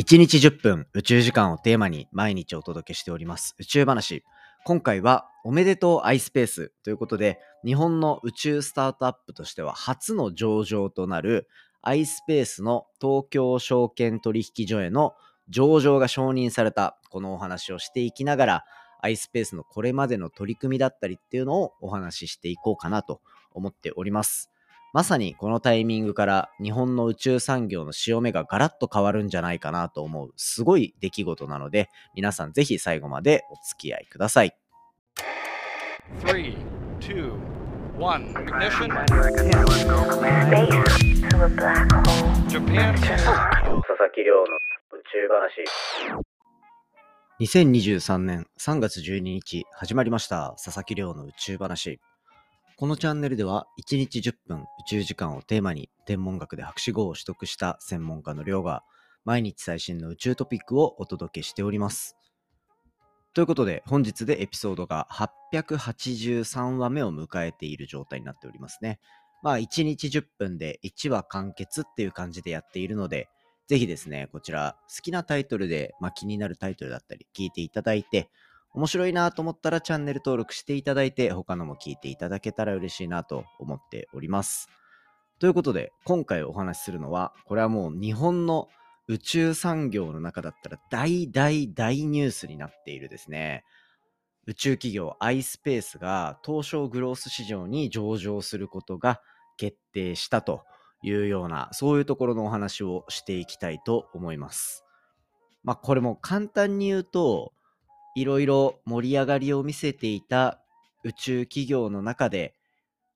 1日10分宇宙時間をテーマに毎日お届けしております宇宙話。今回はおめでとう iSpace ということで日本の宇宙スタートアップとしては初の上場となる iSpace の東京証券取引所への上場が承認されたこのお話をしていきながら iSpace のこれまでの取り組みだったりっていうのをお話ししていこうかなと思っております。まさにこのタイミングから日本の宇宙産業の潮目がガラッと変わるんじゃないかなと思うすごい出来事なので皆さんぜひ最後までお付き合いください。3, 2, 1, ignition. Japan. 佐々木亮の宇宙話。2023年3月12日始まりました佐々木亮の宇宙話。このチャンネルでは1日10分宇宙時間をテーマに天文学で博士号を取得した専門家の亮が毎日最新の宇宙トピックをお届けしております。ということで本日でエピソードが883話目を迎えている状態になっておりますね。まあ1日10分で1話完結っていう感じでやっているのでぜひですね、こちら好きなタイトルで、まあ、気になるタイトルだったり聞いていただいて、面白いなと思ったらチャンネル登録していただいて、他のも聞いていただけたら嬉しいなと思っております。ということで、今回お話しするのは、これはもう日本の宇宙産業の中だったら大大大ニュースになっているですね。宇宙企業 iSpace が東証グロース市場に上場することが決定したというような、そういうところのお話をしていきたいと思います。まあこれも簡単に言うと、いろいろ盛り上がりを見せていた宇宙企業の中で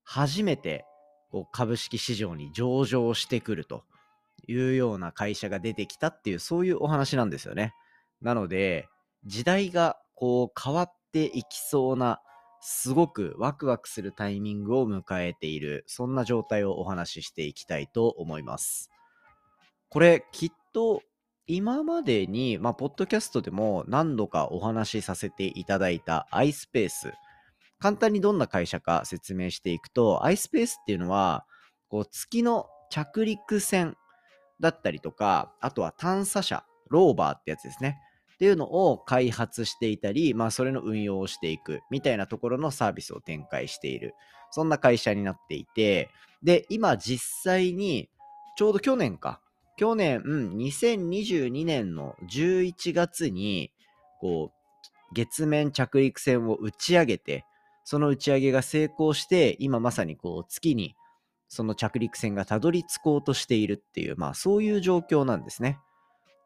初めてこう株式市場に上場してくるというような会社が出てきたっていうそういうお話なんですよね。なので時代がこう変わっていきそうなすごくワクワクするタイミングを迎えているそんな状態をお話ししていきたいと思います。これきっと今までに、まあ、ポッドキャストでも何度かお話しさせていただいた iSpace。簡単にどんな会社か説明していくと、iSpace っていうのは、こう月の着陸船だったりとか、あとは探査車、ローバーってやつですね。っていうのを開発していたり、まあそれの運用をしていくみたいなところのサービスを展開している。そんな会社になっていて、で、今実際に、ちょうど去年か、去年、うん、2022年の11月に、こう、月面着陸船を打ち上げて、その打ち上げが成功して、今まさにこう月にその着陸船がたどり着こうとしているっていう、まあそういう状況なんですね。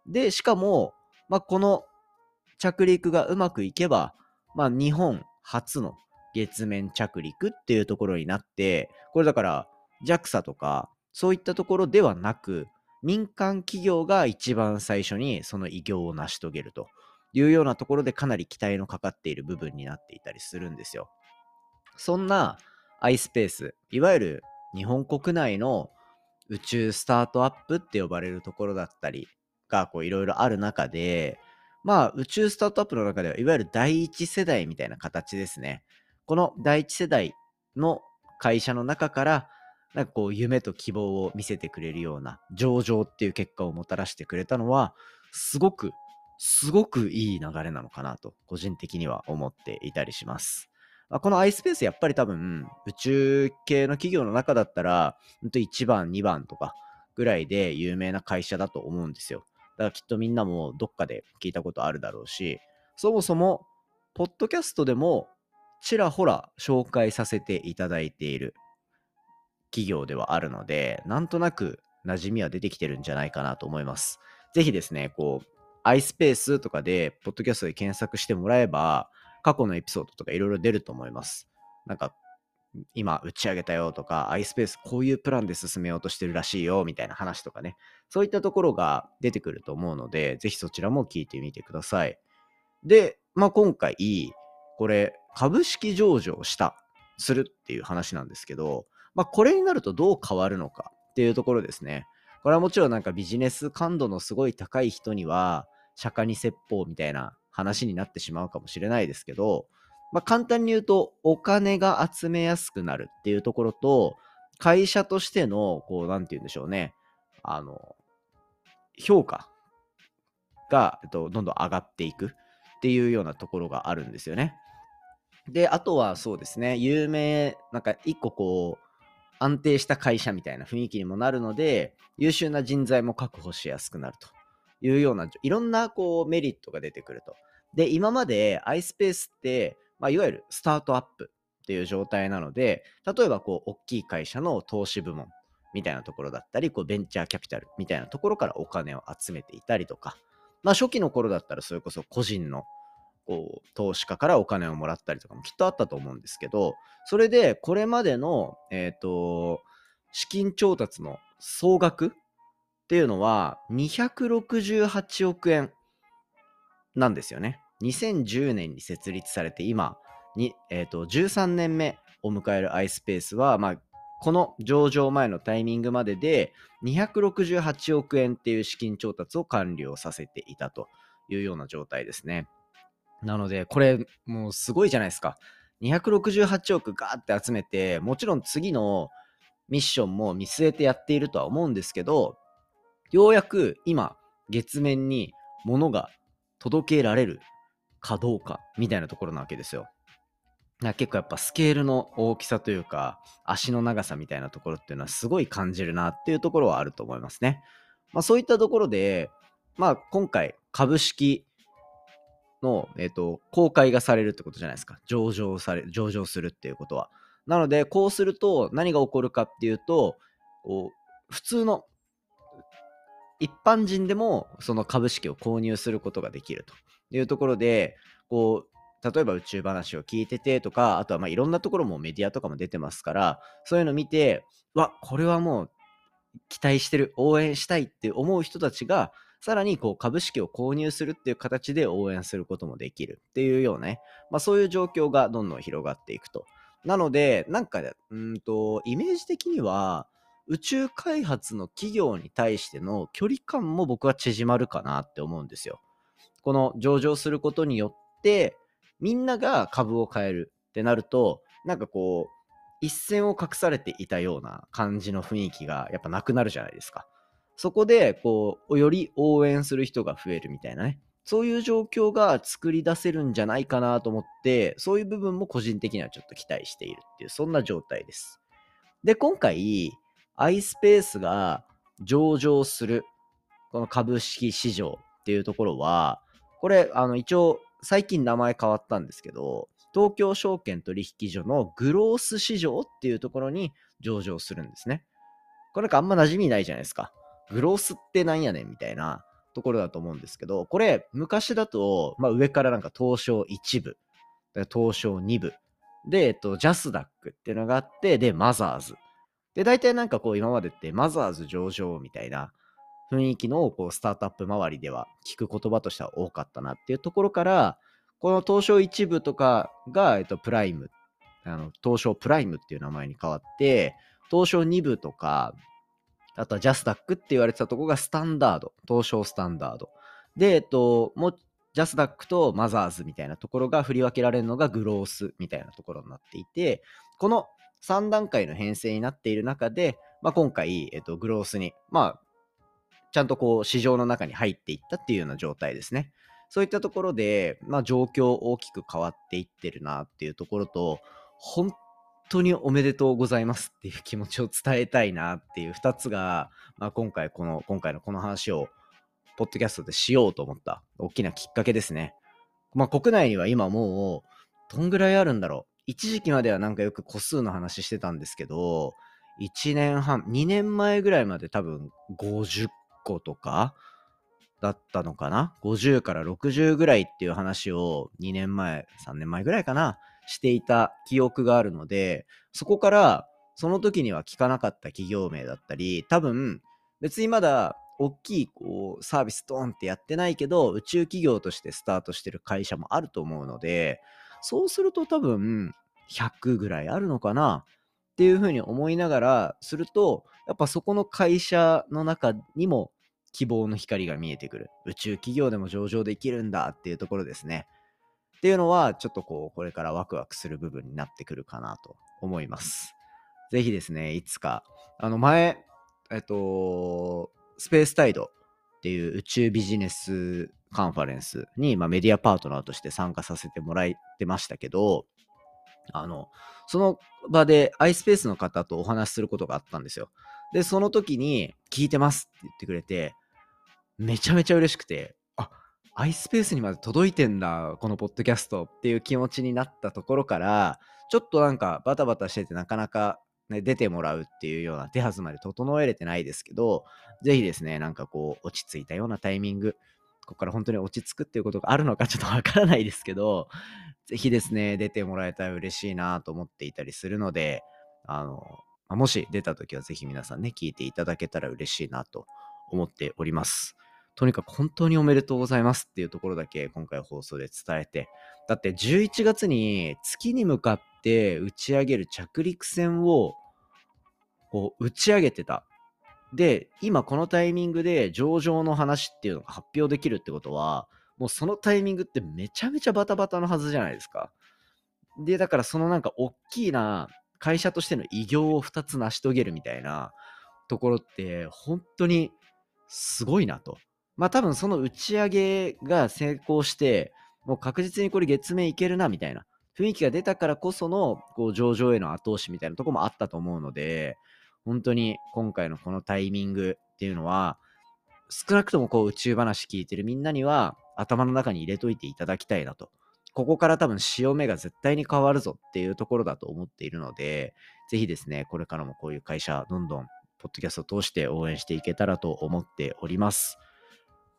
で、しかも、まあこの着陸がうまくいけば、まあ日本初の月面着陸っていうところになって、これだから JAXA とかそういったところではなく、民間企業が一番最初にその偉業を成し遂げるというようなところでかなり期待のかかっている部分になっていたりするんですよ。そんな iSpace、いわゆる日本国内の宇宙スタートアップって呼ばれるところだったりがいろいろある中で、まあ宇宙スタートアップの中ではいわゆる第一世代みたいな形ですね。この第一世代の会社の中からなんかこう夢と希望を見せてくれるような上場っていう結果をもたらしてくれたのはすごくすごくいい流れなのかなと個人的には思っていたりします。この iSpace やっぱり多分宇宙系の企業の中だったら1番2番とかぐらいで有名な会社だと思うんですよ。だからきっとみんなもどっかで聞いたことあるだろうしそもそもポッドキャストでもちらほら紹介させていただいている企業ではあるので、なんとなく馴染みは出てきてるんじゃないかなと思います。ぜひですね、こう、iSpace とかで、ポッドキャストで検索してもらえば、過去のエピソードとかいろいろ出ると思います。なんか、今打ち上げたよとか、iSpace こういうプランで進めようとしてるらしいよみたいな話とかね、そういったところが出てくると思うので、ぜひそちらも聞いてみてください。で、まあ、今回、これ、株式上場した、するっていう話なんですけど、まあ、これになるとどう変わるのかっていうところですね。これはもちろんなんかビジネス感度のすごい高い人には、釈迦に説法みたいな話になってしまうかもしれないですけど、まあ、簡単に言うと、お金が集めやすくなるっていうところと、会社としての、こう、なんて言うんでしょうね、あの、評価。が、えっと、どんどん上がっていくっていうようなところがあるんですよね。で、あとはそうですね、有名、なんか一個こう、安定した会社みたいな雰囲気にもなるので、優秀な人材も確保しやすくなるというような、いろんなこうメリットが出てくると。で、今まで iSpace って、まあ、いわゆるスタートアップっていう状態なので、例えばこう、大きい会社の投資部門みたいなところだったり、こうベンチャーキャピタルみたいなところからお金を集めていたりとか、まあ初期の頃だったらそれこそ個人のこう投資家からお金をもらったりとかもきっとあったと思うんですけど、それでこれまでの、え、ー、と、資金調達の総額っていうのは268億円なんですよね。2010年に設立されて今に、えーと、13年目を迎える iSpace は、まあ、この上場前のタイミングまでで268億円っていう資金調達を完了させていたというような状態ですね。なので、これ、もうすごいじゃないですか。268億ガーって集めて、もちろん次のミッションも見据えてやっているとは思うんですけど、ようやく今、月面に物が届けられるかどうかみたいなところなわけですよ。結構やっぱスケールの大きさというか、足の長さみたいなところっていうのはすごい感じるなっていうところはあると思いますね。まあそういったところで、まあ今回株式の、えっ、ー、と、公開がされるってことじゃないですか。上場され、上場するっていうことは。なので、こうすると何が起こるかっていうと、こう普通の一般人でもその株式を購入することができるというところで、こう、例えば宇宙話を聞いててとか、あとはまあいろんなところもメディアとかも出てますから、そういうの見て、わ、これはもう期待してる、応援したいって思う人たちが、さらにこう株式を購入するっていう形で応援することもできるっていうようなね、まあ、そういう状況がどんどん広がっていくと。なので、なんか、うんと、イメージ的には、宇宙開発の企業に対しての距離感も僕は縮まるかなって思うんですよ。この上場することによって、みんなが株を買えるってなると、なんかこう、一線を隠されていたような感じの雰囲気がやっぱなくなるじゃないですか。そこで、こう、より応援する人が増えるみたいなね。そういう状況が作り出せるんじゃないかなと思って、そういう部分も個人的にはちょっと期待しているっていう、そんな状態です。で、今回、iSpace が上場する、この株式市場っていうところは、これ、あの、一応、最近名前変わったんですけど、東京証券取引所のグロース市場っていうところに上場するんですね。これなんかあんま馴染みないじゃないですか。グロースってなんやねんみたいなところだと思うんですけど、これ、昔だと、まあ、上からなんか東証1部、東証2部、で、えっと、ジャスダックっていうのがあって、で、マザーズ。で、大体なんかこう、今までってマザーズ上場みたいな雰囲気のこうスタートアップ周りでは聞く言葉としては多かったなっていうところから、この東証1部とかが、えっと、プライム、あの東証プライムっていう名前に変わって、東証2部とか、あとはジャスダックって言われてたとこがスタンダード、東証スタンダード。で、えっと、もう、ジャスダックとマザーズみたいなところが振り分けられるのがグロースみたいなところになっていて、この3段階の編成になっている中で、まあ、今回、えっと、グロースに、まあ、ちゃんとこう市場の中に入っていったっていうような状態ですね。そういったところで、まあ、状況大きく変わっていってるなっていうところと、本当におめでとうございますっていう気持ちを伝えたいなっていう2つが、まあ、今回この、今回のこの話を、ポッドキャストでしようと思った大きなきっかけですね。まあ、国内には今もう、どんぐらいあるんだろう。一時期まではなんかよく個数の話してたんですけど、1年半、2年前ぐらいまで多分50個とかだったのかな ?50 から60ぐらいっていう話を2年前、3年前ぐらいかなしていた記憶があるので、そこからその時には聞かなかった企業名だったり、多分別にまだ大きいこうサービスドーンってやってないけど、宇宙企業としてスタートしてる会社もあると思うので、そうすると多分100ぐらいあるのかなっていうふうに思いながらすると、やっぱそこの会社の中にも希望の光が見えてくる。宇宙企業でも上場できるんだっていうところですね。っていうのは、ちょっとこう、これからワクワクする部分になってくるかなと思います。ぜひですね、いつか、あの前、えっと、スペースタイドっていう宇宙ビジネスカンファレンスに、まあ、メディアパートナーとして参加させてもらってましたけど、あの、その場で iSpace の方とお話しすることがあったんですよ。で、その時に、聞いてますって言ってくれて、めちゃめちゃ嬉しくて、iSpace にまで届いてんだ、このポッドキャストっていう気持ちになったところから、ちょっとなんかバタバタしててなかなか、ね、出てもらうっていうような手はずまで整えれてないですけど、ぜひですね、なんかこう、落ち着いたようなタイミング、ここから本当に落ち着くっていうことがあるのかちょっとわからないですけど、ぜひですね、出てもらえたら嬉しいなと思っていたりするので、あの、もし出た時はぜひ皆さんね、聞いていただけたら嬉しいなと思っております。とにかく本当におめでとうございますっていうところだけ今回放送で伝えて、だって11月に月に向かって打ち上げる着陸船をこう打ち上げてた。で、今このタイミングで上場の話っていうのが発表できるってことは、もうそのタイミングってめちゃめちゃバタバタのはずじゃないですか。で、だからそのなんか大きいな会社としての偉業を2つ成し遂げるみたいなところって本当にすごいなと。まあ多分その打ち上げが成功して、もう確実にこれ月面いけるなみたいな雰囲気が出たからこそのこう上場への後押しみたいなとこもあったと思うので、本当に今回のこのタイミングっていうのは、少なくともこう宇宙話聞いてるみんなには頭の中に入れといていただきたいなとここから多分潮目が絶対に変わるぞっていうところだと思っているので、ぜひですね、これからもこういう会社、どんどん、ポッドキャストを通して応援していけたらと思っております。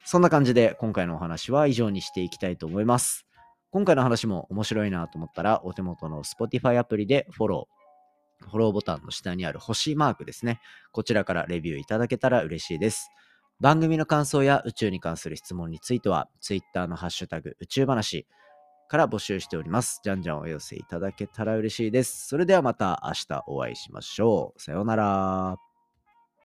そんな感じで、今回のお話は以上にしていきたいと思います。今回の話も面白いなと思ったら、お手元の Spotify アプリでフォロー、フォローボタンの下にある星マークですね。こちらからレビューいただけたら嬉しいです。番組の感想や宇宙に関する質問については、Twitter のハッシュタグ宇宙話、から募集しております。じゃんじゃんお寄せいただけたら嬉しいです。それではまた明日お会いしましょう。さようなら。